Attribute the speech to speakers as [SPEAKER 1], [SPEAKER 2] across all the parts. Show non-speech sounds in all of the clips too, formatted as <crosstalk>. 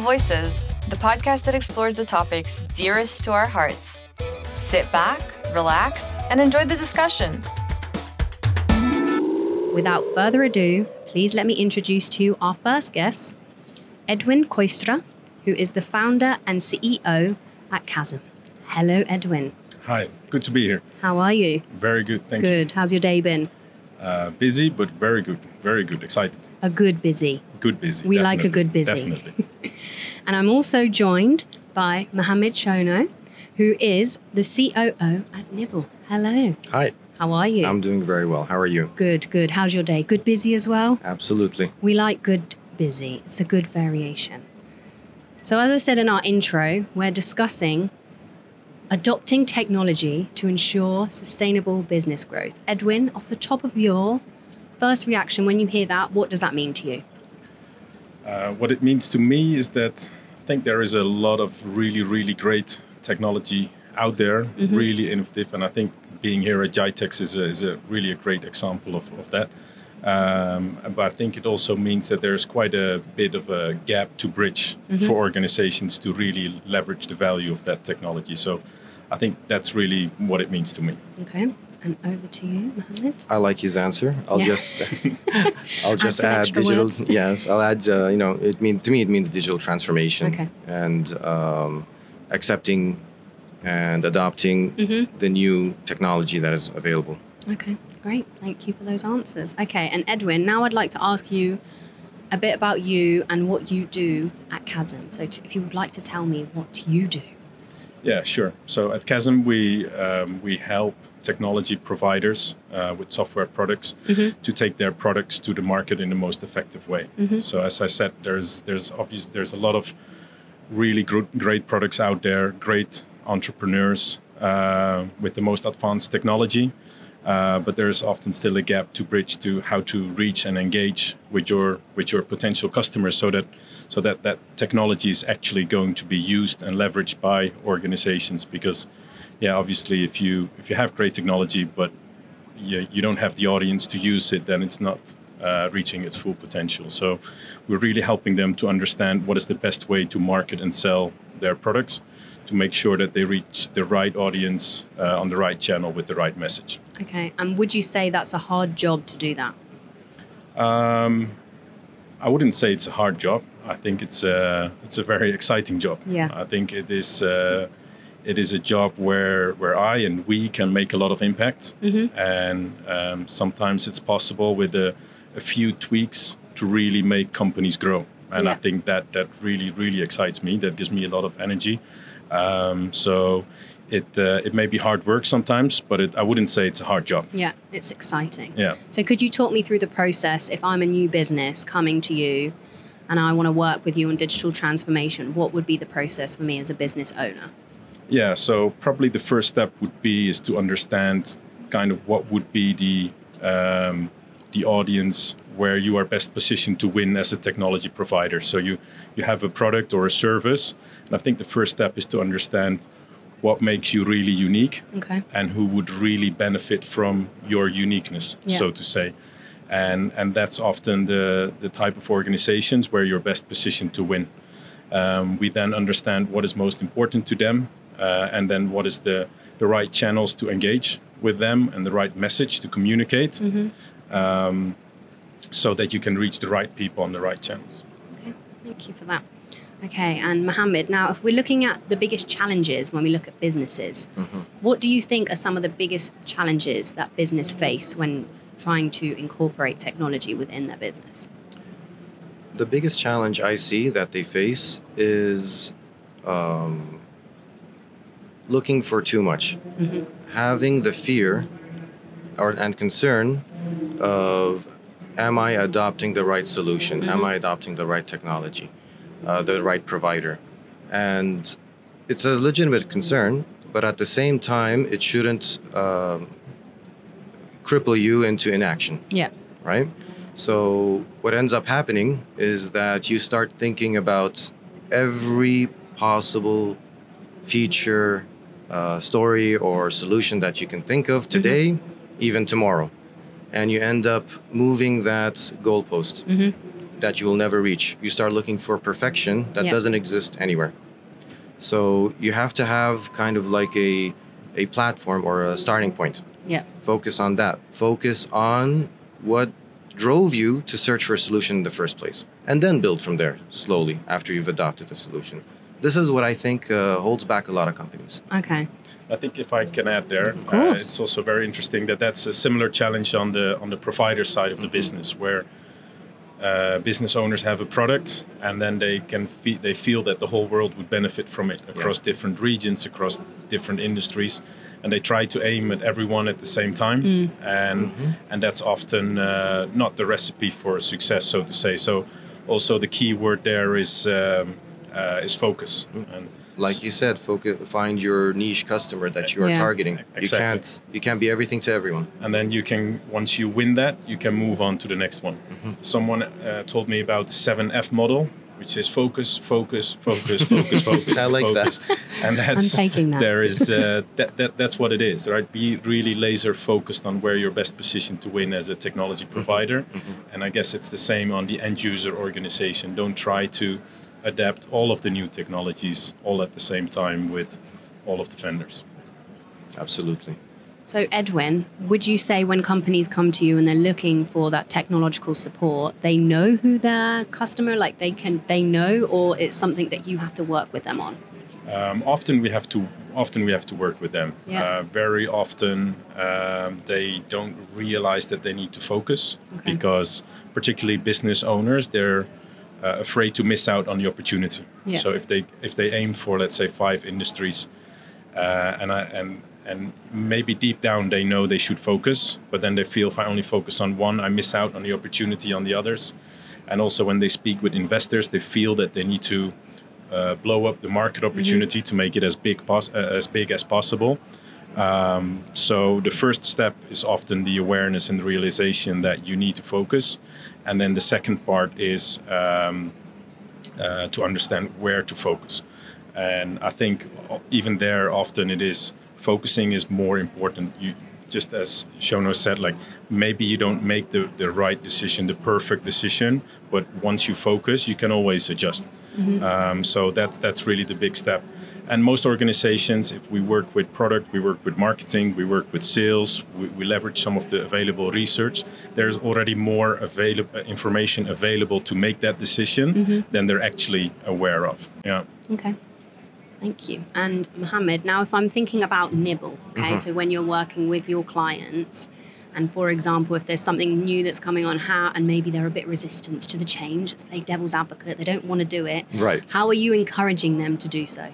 [SPEAKER 1] Voices, the podcast that explores the topics dearest to our hearts. Sit back, relax, and enjoy the discussion.
[SPEAKER 2] Without further ado, please let me introduce to you our first guest, Edwin Kooistra, who is the founder and CEO at Chasm. Hello, Edwin.
[SPEAKER 3] Hi, good to be here.
[SPEAKER 2] How are you?
[SPEAKER 3] Very good, thank you.
[SPEAKER 2] Good. How's your day been?
[SPEAKER 3] Uh, busy, but very good, very good, excited.
[SPEAKER 2] A good busy.
[SPEAKER 3] Good busy.
[SPEAKER 2] We like a good busy.
[SPEAKER 3] Definitely. <laughs>
[SPEAKER 2] And I'm also joined by Mohammed Shono, who is the COO at Nibble. Hello.
[SPEAKER 4] Hi,
[SPEAKER 2] How are you?
[SPEAKER 4] I'm doing very well. How are you?
[SPEAKER 2] good, good. How's your day? Good busy as well?
[SPEAKER 4] Absolutely.
[SPEAKER 2] We like good busy. It's a good variation. So, as I said in our intro, we're discussing adopting technology to ensure sustainable business growth. Edwin, off the top of your first reaction when you hear that, what does that mean to you?
[SPEAKER 3] Uh, what it means to me is that I think there is a lot of really, really great technology out there,
[SPEAKER 2] Mm-hmm.
[SPEAKER 3] really innovative, and I think being here at Gitex is a, is a really a great example of, of that. Um, but I think it also means that there's quite a bit of a gap to bridge
[SPEAKER 2] Mm-hmm.
[SPEAKER 3] for organizations to really leverage the value of that technology. So I think that's really what it means to me.
[SPEAKER 2] Okay, and over to you, Mohammed.
[SPEAKER 4] I like his answer. I'll
[SPEAKER 2] Yeah.
[SPEAKER 4] just <laughs> I'll just add digital.
[SPEAKER 2] words.
[SPEAKER 4] Yes, I'll add. Uh, you know, it mean to me it means digital transformation
[SPEAKER 2] Okay.
[SPEAKER 4] and um, accepting and adopting
[SPEAKER 2] Mm-hmm.
[SPEAKER 4] the new technology that is available.
[SPEAKER 2] Okay, great. Thank you for those answers. Okay, and Edwin, now I'd like to ask you a bit about you and what you do at Chasm. So, t- if you would like to tell me what you do.
[SPEAKER 3] Yeah, sure. So at Chasm, we um, we help technology providers uh, with software products to take their products to the market in the most effective way. So as I said, there's there's obvious there's a lot of really gr- great products out there, great entrepreneurs uh, with the most advanced technology. Uh, but there's often still a gap to bridge to how to reach and engage with your with your potential customers so that so that that technology is actually going to be used and leveraged by organizations because yeah obviously if you if you have great technology but you, you don't have the audience to use it then it's not uh, reaching its full potential. So we're really helping them to understand what is the best way to market and sell their products to make sure that they reach the right audience uh, on the right channel with the right message
[SPEAKER 2] Okay, and would you say that's a hard job to do that?
[SPEAKER 3] Um, I wouldn't say it's a hard job. I think it's a it's a very <laughs> exciting job.
[SPEAKER 2] Yeah.
[SPEAKER 3] I think it is uh, it is a job where where I and we can make a lot of impact,
[SPEAKER 2] Mm-hmm.
[SPEAKER 3] and um, sometimes it's possible with a, a few tweaks to really make companies grow. And I think that that really really excites me. That gives me a lot of energy. Um, so. It, uh, it may be hard work sometimes, but it, I wouldn't say it's a hard job.
[SPEAKER 2] Yeah, it's exciting.
[SPEAKER 3] Yeah.
[SPEAKER 2] So, could you talk me through the process if I'm a new business coming to you and I want to work with you on digital transformation? What would be the process for me as a business owner?
[SPEAKER 3] Yeah, so probably the first step would be is to understand kind of what would be the um, the audience where you are best positioned to win as a technology provider. So you you have a product or a service, and I think the first step is to understand what makes you really unique
[SPEAKER 2] Okay.
[SPEAKER 3] and who would really benefit from your uniqueness,
[SPEAKER 2] Yeah.
[SPEAKER 3] so to say. And and that's often the the type of organizations where you're best positioned to win. Um, we then understand what is most important to them, uh, and then what is the the right channels to engage with them and the right message to communicate, um, so that you can reach the right people on the right channels.
[SPEAKER 2] Okay, thank you for that. Okay, and Mohammed, now if we're looking at the biggest challenges when we look at businesses, what do you think are some of the biggest challenges that business face when trying to incorporate technology within their business?
[SPEAKER 4] The biggest challenge I see that they face is um, looking for too much, having the fear or and concern of am I adopting the right solution? Am I adopting the right technology, uh, the right provider? And it's a legitimate concern, but at the same time, it shouldn't um, cripple you into inaction
[SPEAKER 2] Yeah.
[SPEAKER 4] right? So what ends up happening is that you start thinking about every possible feature, uh, story, or solution that you can think of today, even tomorrow, and you end up moving that goalpost. that you will never reach. You start looking for perfection that
[SPEAKER 2] Yeah.
[SPEAKER 4] doesn't exist anywhere. So you have to have kind of like a a platform or a starting point.
[SPEAKER 2] Yeah.
[SPEAKER 4] Focus on that. Focus on what drove you to search for a solution in the first place, and then build from there slowly after you've adopted the solution. This is what I think uh, holds back a lot of companies.
[SPEAKER 2] Okay.
[SPEAKER 3] I think if I can add there, uh, it's also very interesting that that's a similar challenge on the on the provider side of the business, where uh, business owners have a product and then they can fe- they feel that the whole world would benefit from it across different regions, across different industries, and they try to aim at everyone at the same time, and and that's often uh, not the recipe for success, so to say. So, also the key word there is um, uh, is focus. And
[SPEAKER 4] Like you said, focus, find your niche customer that you are
[SPEAKER 2] Yeah.
[SPEAKER 4] targeting. You can't you can't be everything to everyone.
[SPEAKER 3] and then you can once you win that you can move on to the next one someone uh, told me about the 7f model which is focus focus focus focus focus <laughs>
[SPEAKER 4] I like that.
[SPEAKER 3] and that's
[SPEAKER 2] I'm taking that.
[SPEAKER 3] there is uh, that, that that's what it is right be really laser focused on where you're best positioned to win as a technology provider and i guess it's the same on the end user organization don't try to adapt all of the new technologies all at the same time with all of the vendors
[SPEAKER 4] Absolutely.
[SPEAKER 2] So, Edwin, would you say when companies come to you and they're looking for that technological support, they know who their customer, like they can, they know, or it's something that you have to work with them on?
[SPEAKER 3] Um, often we have to often we have to work with them.
[SPEAKER 2] Yeah.
[SPEAKER 3] Uh, very often um, they don't realize that they need to focus
[SPEAKER 2] Okay.
[SPEAKER 3] because particularly business owners they're uh, afraid to miss out on the opportunity.
[SPEAKER 2] Yeah.
[SPEAKER 3] So if they if they aim for let's say five industries, uh, and I, and and maybe deep down they know they should focus, but then they feel if I only focus on one, I miss out on the opportunity on the others. And also when they speak with investors, they feel that they need to uh, blow up the market opportunity to make it as big pos- uh, as big as possible. Um, so the first step is often the awareness and the realization that you need to focus, and then the second part is um, uh, to understand where to focus. And I think even there, often it is focusing is more important. You, just as Shono said, like maybe you don't make the, the right decision, the perfect decision, but once you focus, you can always adjust. Um, so that's that's really the big step. And most organizations, if we work with product, we work with marketing, we work with sales, we, we leverage some of the available research. There's already more available uh, information available to make that decision mm-hmm. than they're actually aware of. Yeah.
[SPEAKER 2] Okay. Thank you. And Mohammed, now if I'm thinking about Nibble, okay, mm-hmm. so when you're working with your clients, and for example, if there's something new that's coming on, how and maybe they're a bit resistant to the change, let's play devil's advocate, they don't want to do it.
[SPEAKER 4] Right.
[SPEAKER 2] How are you encouraging them to do so?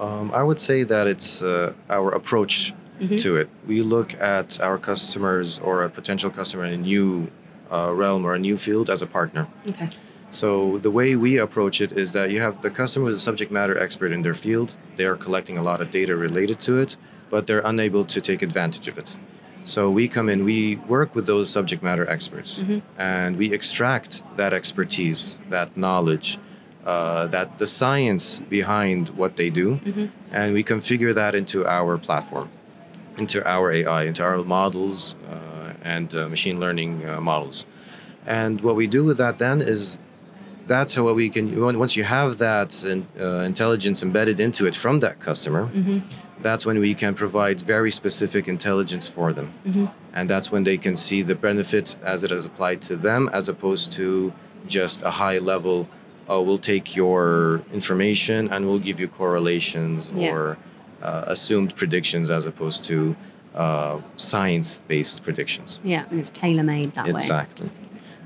[SPEAKER 4] Um, I would say that it's uh, our approach to it. We look at our customers or a potential customer in a new uh, realm or a new field as a partner.
[SPEAKER 2] Okay.
[SPEAKER 4] So the way we approach it is that you have the customer is a subject matter expert in their field. They are collecting a lot of data related to it, but they're unable to take advantage of it. So we come in, we work with those subject matter experts, and we extract that expertise, that knowledge, uh, that the science behind what they do, and we configure that into our platform, into our AI, into our models uh, and uh, machine learning uh, models. And what we do with that then is that's how we can once you have that in, uh, intelligence embedded into it from that customer that's when we can provide very specific intelligence for them. And that's when they can see the benefit as it is applied to them as opposed to just a high level oh we'll take your information and we'll give you correlations
[SPEAKER 2] Yeah.
[SPEAKER 4] or uh, assumed predictions as opposed to uh, science-based predictions
[SPEAKER 2] Yeah, and it's tailor made that way.
[SPEAKER 4] exactly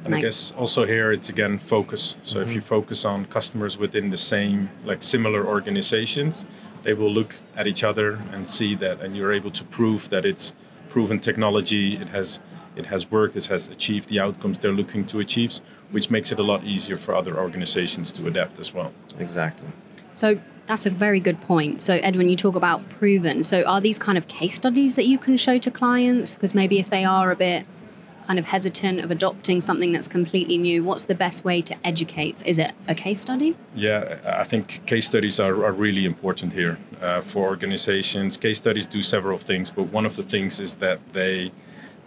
[SPEAKER 3] And I guess also here it's again focus. So if you focus on customers within the same, like similar organizations, they will look at each other and see that, and you're able to prove that it's proven technology. It has it has worked. It has achieved the outcomes they're looking to achieve, which makes it a lot easier for other organizations to adapt as well.
[SPEAKER 4] exactly
[SPEAKER 2] So that's a very good point. So Edwin, you talk about proven. So are these kind of case studies that you can show to clients? Because maybe if they are a bit kind of hesitant of adopting something that's completely new, what's the best way to educate? Is it a case study?
[SPEAKER 3] Yeah, I think case studies are, are really important here uh, for organizations. Case studies do several things, but one of the things is that they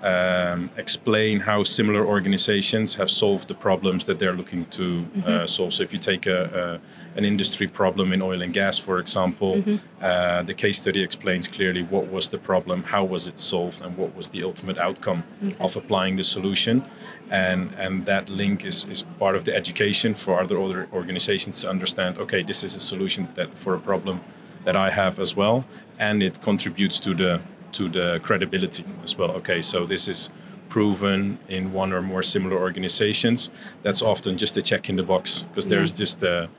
[SPEAKER 3] um, explain how similar organizations have solved the problems that they're looking to
[SPEAKER 2] Mm-hmm.
[SPEAKER 3] uh, solve. So if you take a, a, an industry problem in oil and gas, for example,
[SPEAKER 2] Mm-hmm.
[SPEAKER 3] uh, the case study explains clearly what was the problem, how was it solved, and what was the ultimate outcome of applying the solution. And, and that link is, is part of the education for other other organizations to understand okay this is a solution that for a problem that I have as well and it contributes to the to the credibility as well. Okay so this is proven in one or more similar organizations. That's often just a check in the box because there's just a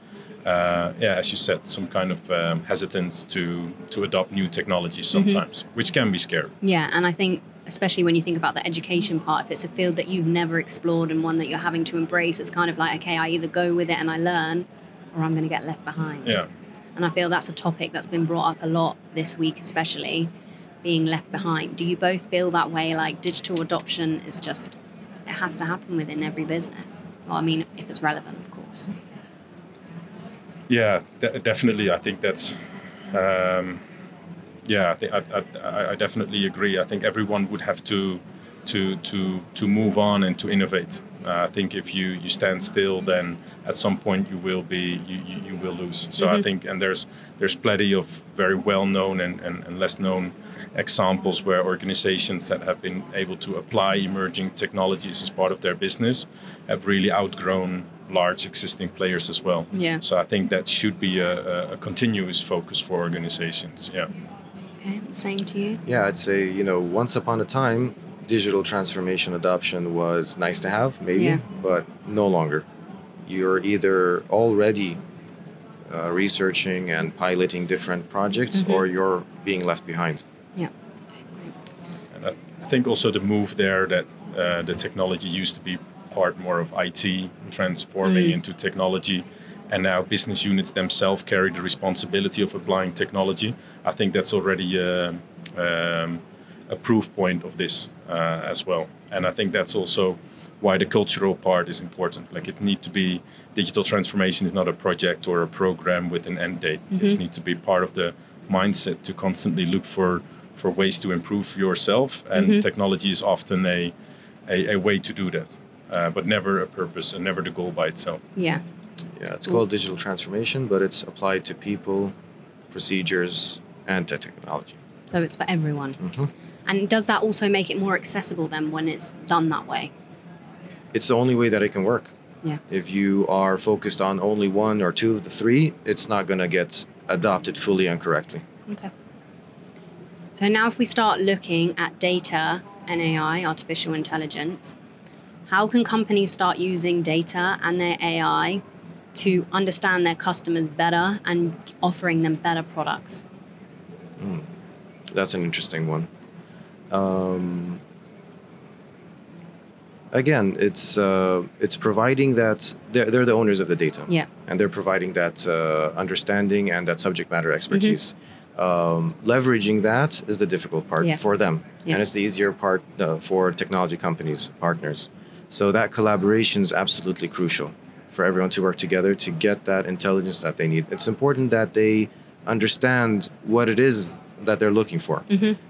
[SPEAKER 3] uh, yeah, as you said, some kind of um, hesitance to to adopt new technologies sometimes, which can be scary.
[SPEAKER 2] Yeah, and I think especially when you think about the education part, if it's a field that you've never explored and one that you're having to embrace, it's kind of like, okay, I either go with it and I learn, or I'm going to get left behind.
[SPEAKER 3] Yeah,
[SPEAKER 2] And I feel that's a topic that's been brought up a lot this week, especially being left behind. Do you both feel that way? Like digital adoption is just, it has to happen within every business. Well, I mean, if it's relevant, of course.
[SPEAKER 3] yeah, de- definitely. I think that's. Um, yeah, I, think I, I, I definitely agree. I think everyone would have to to to to move on and to innovate. Uh, I think if you, you stand still, then at some point you will be you, you, you will lose. So I think and there's there's plenty of very well known and, and, and less known examples where organizations that have been able to apply emerging technologies as part of their business have really outgrown large existing players as well.
[SPEAKER 2] Yeah.
[SPEAKER 3] So I think that should be a, a, a continuous focus for organizations. Yeah.
[SPEAKER 2] Okay, same to you.
[SPEAKER 4] Yeah, I'd say, you know, once upon a time, digital transformation adoption was nice to have, maybe,
[SPEAKER 2] Yeah.
[SPEAKER 4] but no longer. You're either already uh, researching and piloting different projects or you're being left behind.
[SPEAKER 2] Yeah.
[SPEAKER 3] And I I think also the move there that uh, the technology used to be part more of IT transforming into technology, and now business units themselves carry the responsibility of applying technology. I think that's already uh, um, a proof point of this uh, as well. And I think that's also why the cultural part is important. Like it need to be digital transformation is not a project or a program with an end date. It needs to be part of the mindset to constantly look for for ways to improve yourself. And technology is often a, a, a way to do that, uh, but never a purpose and never the goal by itself.
[SPEAKER 2] Yeah.
[SPEAKER 4] Yeah, it's called digital transformation, but it's applied to people, procedures, and to technology.
[SPEAKER 2] So it's for everyone. And does that also make it more accessible then when it's done that way?
[SPEAKER 4] It's the only way that it can work.
[SPEAKER 2] Yeah.
[SPEAKER 4] If you are focused on only one or two of the three, it's not going to get adopted fully and correctly.
[SPEAKER 2] Okay. So now, if we start looking at data and AI, artificial intelligence, how can companies start using data and their AI to understand their customers better and offering them better products? Hmm.
[SPEAKER 4] That's an interesting one. Um, again, it's uh, it's providing that they're, they're the owners of the data.
[SPEAKER 2] Yeah.
[SPEAKER 4] and they're providing that uh, understanding and that subject matter expertise. Um, leveraging that is the difficult part
[SPEAKER 2] Yeah.
[SPEAKER 4] for them,
[SPEAKER 2] Yeah.
[SPEAKER 4] and it's the easier part uh, for technology companies partners. So that collaboration is absolutely crucial for everyone to work together to get that intelligence that they need. It's important that they understand what it is that they're looking for.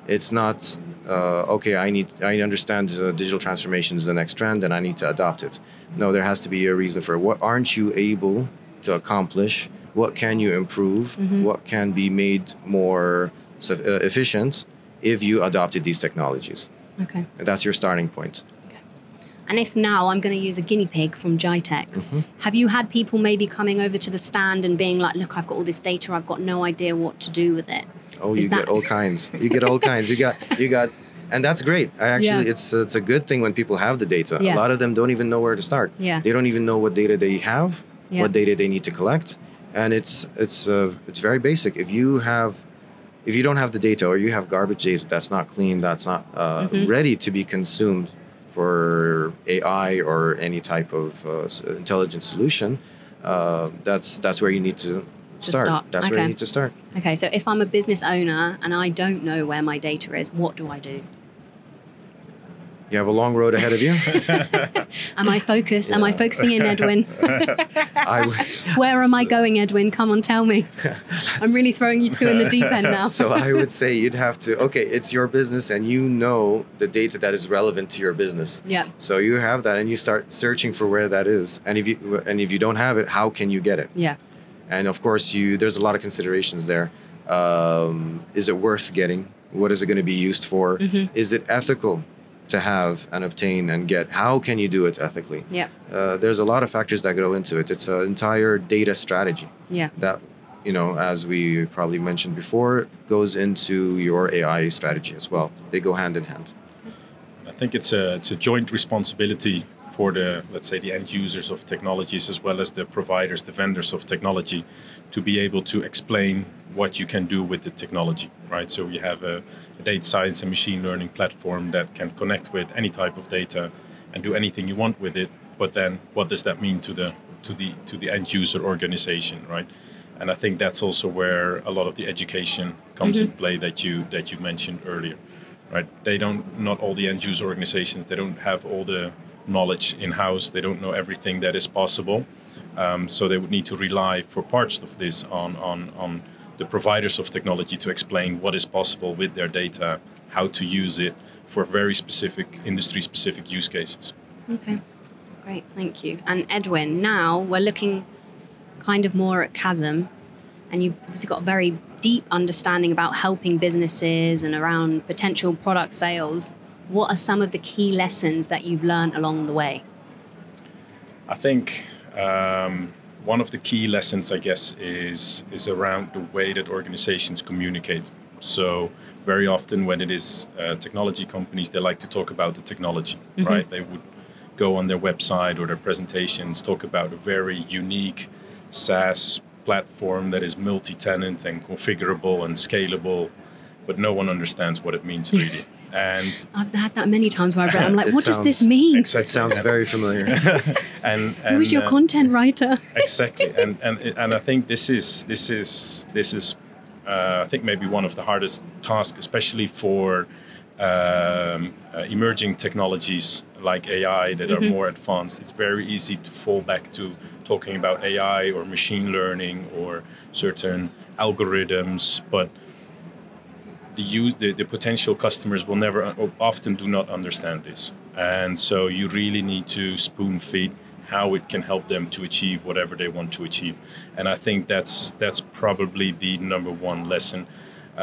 [SPEAKER 4] It's not uh, okay. I need. I understand uh, digital transformation is the next trend, and I need to adopt it. No, there has to be a reason for it. What aren't you able to accomplish? What can you improve? What can be made more uh, efficient if you adopted these technologies?
[SPEAKER 2] Okay.
[SPEAKER 4] And that's your starting point.
[SPEAKER 2] And if now I'm going to use a guinea pig from Gitex, have you had people maybe coming over to the stand and being like, look, I've got all this data, I've got no idea what to do with it?
[SPEAKER 4] Oh, you get all kinds. You get all kinds. You got you got, and that's great. I actually,
[SPEAKER 2] Yeah.
[SPEAKER 4] it's it's a good thing when people have the data.
[SPEAKER 2] Yeah.
[SPEAKER 4] A lot of them don't even know where to start.
[SPEAKER 2] Yeah.
[SPEAKER 4] They don't even know what data they have,
[SPEAKER 2] Yeah.
[SPEAKER 4] what data they need to collect, and it's it's uh, it's very basic. If you have, if you don't have the data or you have garbage data that's not clean, that's not uh,
[SPEAKER 2] Mm-hmm.
[SPEAKER 4] ready to be consumed for AI or any type of uh, intelligent solution, uh, that's that's where you need to. Start.
[SPEAKER 2] start.
[SPEAKER 4] That's where you need to start.
[SPEAKER 2] Okay, so if I'm a business owner and I don't know where my data is, what do I do?
[SPEAKER 4] You have a long road ahead of you. <laughs>
[SPEAKER 2] Am I focused? Am I focusing in, Edwin? <laughs>
[SPEAKER 4] W-
[SPEAKER 2] Where am I going, Edwin? Come on, tell me. <laughs> I'm really throwing you two in the deep end now.
[SPEAKER 4] so I would say you'd have to. Okay, it's your business, and you know the data that is relevant to your business.
[SPEAKER 2] yeah.
[SPEAKER 4] So you have that, and you start searching for where that is. And if you and if you don't have it, how can you get it?
[SPEAKER 2] Yeah.
[SPEAKER 4] And of course, you there's a lot of considerations there. Um, is it worth getting? What is it going to be used for?
[SPEAKER 2] Mm-hmm.
[SPEAKER 4] Is it ethical to have and obtain and get? How can you do it ethically?
[SPEAKER 2] Yeah.
[SPEAKER 4] Uh, there's a lot of factors that go into it. It's an entire data strategy
[SPEAKER 2] Yeah.
[SPEAKER 4] that, you know, as we probably mentioned before, goes into your AI strategy as well. They go hand in hand.
[SPEAKER 3] I think it's a it's a joint responsibility for the let's say the end users of technologies as well as the providers, the vendors of technology, to be able to explain what you can do with the technology, right? So you have a, a data science and machine learning platform that can connect with any type of data and do anything you want with it. But then, what does that mean to the to the to the end user organization, right? And I think that's also where a lot of the education comes in mm-hmm. play that you that you mentioned earlier right? They don't, not all the end user organizations, they don't have all the knowledge in house. They don't know everything that is possible. Um, so they would need to rely for parts of this on, on, on the providers of technology to explain what is possible with their data, how to use it for very specific, industry specific use cases.
[SPEAKER 2] Okay. Great. Thank you. And Edwin, now we're looking kind of more at Chasm, and you've obviously got a very deep understanding about helping businesses and around potential product sales. What are some of the key lessons that you've learned along the way?
[SPEAKER 3] I think um, one of the key lessons, I guess, is is around the way that organizations communicate. So very often, when it is uh, technology companies, they like to talk about the technology, right? They would go on their website or their presentations talk about a very unique SaaS platform that is multi-tenant and configurable and scalable, but no one understands what it means really. and
[SPEAKER 2] I've had that many times where I've read. I'm like,
[SPEAKER 4] It
[SPEAKER 2] what does this
[SPEAKER 4] sounds-
[SPEAKER 2] mean?
[SPEAKER 4] It sounds very familiar. <laughs> <laughs>
[SPEAKER 3] and, and
[SPEAKER 2] Who's your
[SPEAKER 3] uh,
[SPEAKER 2] content writer? <laughs>
[SPEAKER 3] exactly and and and i think this is this is this is uh, i think maybe one of the hardest tasks especially for um, uh, emerging technologies like ai that are more advanced it's very easy to fall back to talking about ai or machine learning or certain algorithms but the, use, the, the potential customers will never uh, often do not understand this. And so you really need to spoon feed how it can help them to achieve whatever they want to achieve. And i think that's that's probably the number one lesson.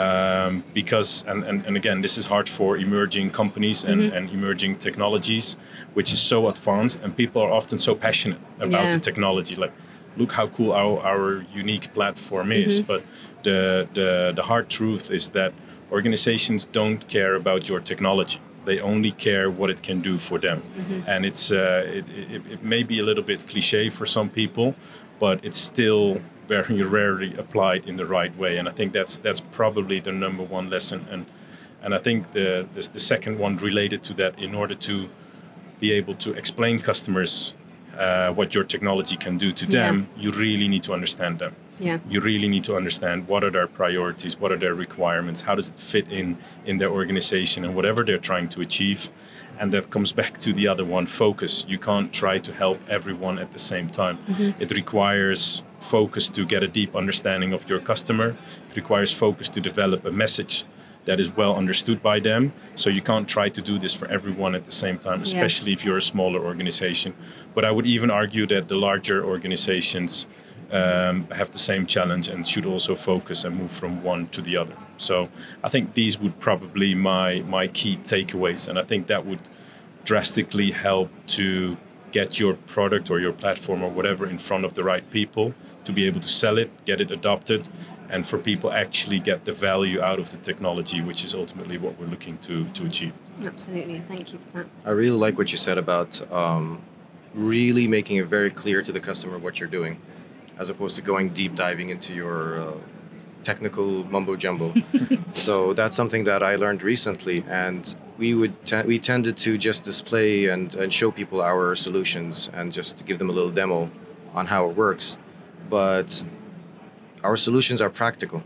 [SPEAKER 3] Um, because and, and, and again this is hard for emerging companies and, mm-hmm. and emerging technologies which is so advanced and people are often so passionate about
[SPEAKER 2] Yeah.
[SPEAKER 3] the technology. Like look how cool our, our unique platform is. Mm-hmm. But the, the the hard truth is that organizations don't care about your technology. They only care what it can do for them. And it's uh, it, it, it may be a little bit cliche for some people but it's still very <laughs> rarely applied in the right way. And i think that's that's probably the number one lesson. And and i think the the, the second one related to that in order to be able to explain customers uh, what your technology can do to them you really need to understand them
[SPEAKER 2] Yeah.
[SPEAKER 3] you really need to understand what are their priorities, what are their requirements, how does it fit in in their organization and whatever they're trying to achieve. And that comes back to the other one, focus. You can't try to help everyone at the same time. Mm-hmm. It requires focus to get a deep understanding of your customer. It requires focus to develop a message that is well understood by them. So you can't try to do this for everyone at the same time, especially if you're a smaller organization. But I would even argue that the larger organizations um, have the same challenge and should also focus and move from one to the other. So I think these would probably my my key takeaways, and I think that would drastically help to get your product or your platform or whatever in front of the right people to be able to sell it, get it adopted, and for people actually get the value out of the technology, which is ultimately what we're looking to to achieve.
[SPEAKER 2] Absolutely. Thank you for that.
[SPEAKER 4] I really like what you said about um, really making it very clear to the customer what you're doing, as opposed to going deep diving into your uh, technical mumbo jumbo. <laughs> so that's something that I learned recently, and we would te- we tended to just display and, and show people our solutions and just give them a little demo on how it works, but our solutions are practical.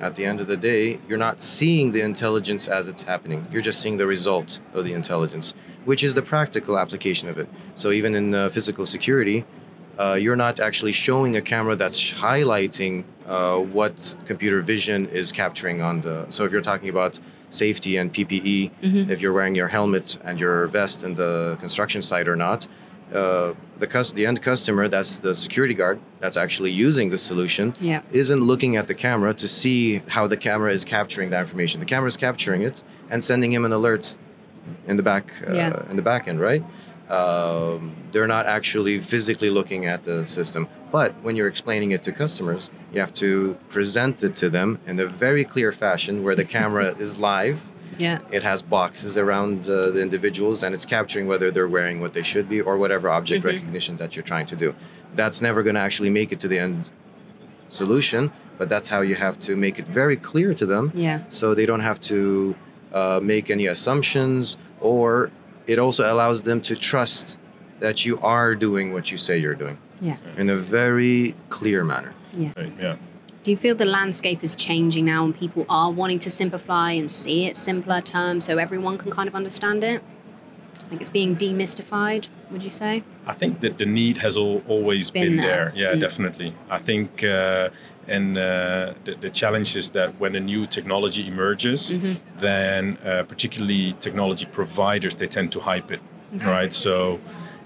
[SPEAKER 4] At the end of the day, you're not seeing the intelligence as it's happening. You're just seeing the result of the intelligence. which is the practical application of it. So even in uh, physical security, uh, you're not actually showing a camera that's highlighting uh, what computer vision is capturing on the. So if you're talking about safety and PPE, if you're wearing your helmet and your vest in the construction site or not, uh, the cus- the end customer, that's the security guard that's actually using the solution,
[SPEAKER 2] Yeah.
[SPEAKER 4] isn't looking at the camera to see how the camera is capturing that information. The camera is capturing it and sending him an alert in the back uh,
[SPEAKER 2] Yeah.
[SPEAKER 4] in the back end, right? Um, they're not actually physically looking at the system. But when you're explaining it to customers, you have to present it to them in a very clear fashion where the camera <laughs> is live.
[SPEAKER 2] Yeah.
[SPEAKER 4] It has boxes around uh, the individuals and it's capturing whether they're wearing what they should be or whatever object recognition that you're trying to do. That's never going to actually make it to the end solution, but that's how you have to make it very clear to them
[SPEAKER 2] Yeah.
[SPEAKER 4] so they don't have to uh, make any assumptions or it also allows them to trust that you are doing what you say you're doing
[SPEAKER 2] Yes.
[SPEAKER 4] in a very clear manner
[SPEAKER 3] Right, yeah.
[SPEAKER 2] Do you feel the landscape is changing now and people are wanting to simplify and see it simpler terms so everyone can kind of understand it? Like it's being demystified, would you say?
[SPEAKER 3] I think that the need has al- always
[SPEAKER 2] Been
[SPEAKER 3] been,
[SPEAKER 2] there.
[SPEAKER 3] there. Yeah,
[SPEAKER 2] Mm.
[SPEAKER 3] definitely. I think, uh, and uh, the, the challenge is that when a new technology emerges,
[SPEAKER 2] Mm-hmm.
[SPEAKER 3] then uh, particularly technology providers they tend to hype it, right? So.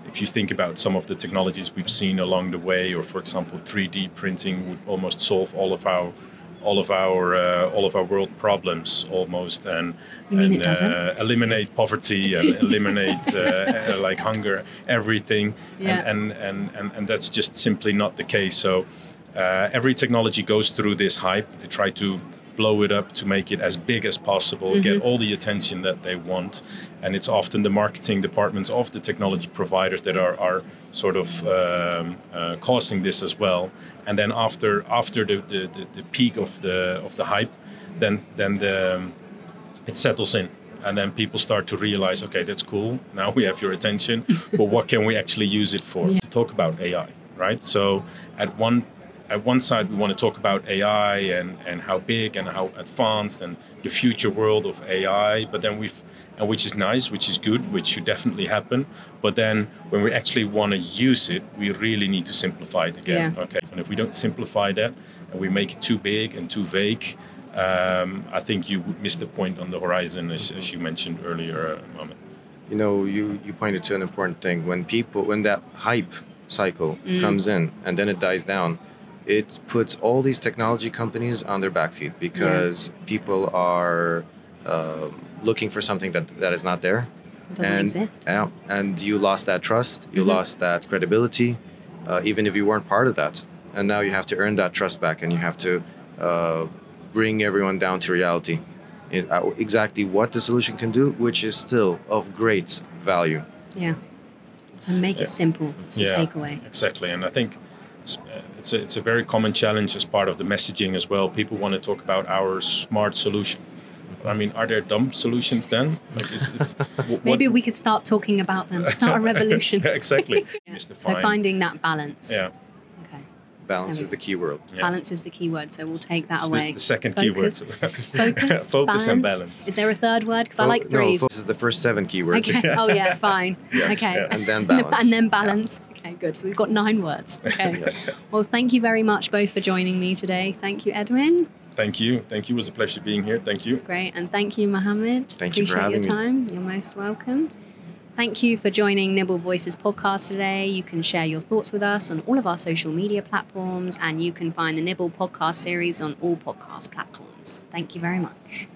[SPEAKER 3] If you think about some of the technologies we've seen along the way, or for example, 3D printing would almost solve all of our all of our uh, all of our world problems almost, and and? Uh, eliminate poverty and <laughs> eliminate uh, uh, like hunger, everything,
[SPEAKER 2] Yeah.
[SPEAKER 3] and, and, and, and and that's just simply not the case. So uh, every technology goes through this hype. They try to blow it up to make it as big as possible,
[SPEAKER 2] Mm-hmm.
[SPEAKER 3] get all the attention that they want, and it's often the marketing departments of the technology providers that are are sort of um, uh, causing this as well. And then after after the, the, the, the peak of the of the hype, then then the it settles in. And then people start to realize okay that's cool. Now we have your attention. <laughs> But what can we actually use it for? To talk about ai right? So at one at one side we want to talk about ai and and how big and how advanced and the future world of ai but then we've and which is nice which is good which should definitely happen but then when we actually want to use it we really need to simplify it again
[SPEAKER 2] Yeah.
[SPEAKER 3] okay and if we don't simplify that and we make it too big and too vague um, I think you would miss the point on the horizon, as, as you mentioned earlier, uh, Mohammed.
[SPEAKER 4] you know you you pointed to an important thing when people when that hype cycle comes in and then it dies down it puts all these technology companies on their back feet because people are um looking for something that that is not there
[SPEAKER 2] It doesn't
[SPEAKER 4] and,
[SPEAKER 2] exist.
[SPEAKER 4] Yeah, and you lost that trust, you
[SPEAKER 2] Mhm.
[SPEAKER 4] lost that credibility, uh, even if you weren't part of that. And now you have to earn that trust back, and you have to uh, bring everyone down to reality, in, uh, exactly what the solution can do, which is still of great value.
[SPEAKER 2] Yeah. So make it simple. It's the takeaway.
[SPEAKER 3] Exactly, and I think it's, a, it's a very common challenge as part of the messaging as well. People want to talk about our smart solution. I mean, are there dumb solutions then? Like, it's, it's, <laughs> what-
[SPEAKER 2] Maybe we could start talking about them. Start a <laughs> revolution. <laughs>
[SPEAKER 3] Yeah, exactly.
[SPEAKER 2] Yeah. So
[SPEAKER 3] Fine.
[SPEAKER 2] finding that balance.
[SPEAKER 3] Yeah,
[SPEAKER 2] Okay.
[SPEAKER 4] Balance is the key word.
[SPEAKER 3] yeah.
[SPEAKER 2] Balance is the key word, so we'll take that
[SPEAKER 3] It's
[SPEAKER 2] away.
[SPEAKER 3] the, the second
[SPEAKER 2] Focus.
[SPEAKER 3] keyword.
[SPEAKER 2] Focus,
[SPEAKER 3] Focus and
[SPEAKER 2] balance.
[SPEAKER 3] balance.
[SPEAKER 2] Is there a third word? Because I
[SPEAKER 4] Fo-
[SPEAKER 2] like
[SPEAKER 4] No,
[SPEAKER 2] threes.
[SPEAKER 4] focus is the first seven keywords.
[SPEAKER 2] Okay. Oh yeah, fine.
[SPEAKER 4] Yes,
[SPEAKER 2] okay.
[SPEAKER 3] yeah.
[SPEAKER 4] And then balance.
[SPEAKER 2] And then balance. Okay, good. So we've got nine words. <laughs> Okay.
[SPEAKER 4] Yes.
[SPEAKER 2] Well, thank you very much both for joining me today. Thank you, Edwin.
[SPEAKER 3] Thank you. Thank you. It was a pleasure being here. Thank you.
[SPEAKER 2] Great. And thank you, Mohammed.
[SPEAKER 4] Thank you for
[SPEAKER 2] Appreciate your
[SPEAKER 4] having me.
[SPEAKER 2] time. You're most welcome. Thank you for joining Nibble Voices podcast today. You can share your thoughts with us on all of our social media platforms, and you can find the Nibble podcast series on all podcast platforms. Thank you very much.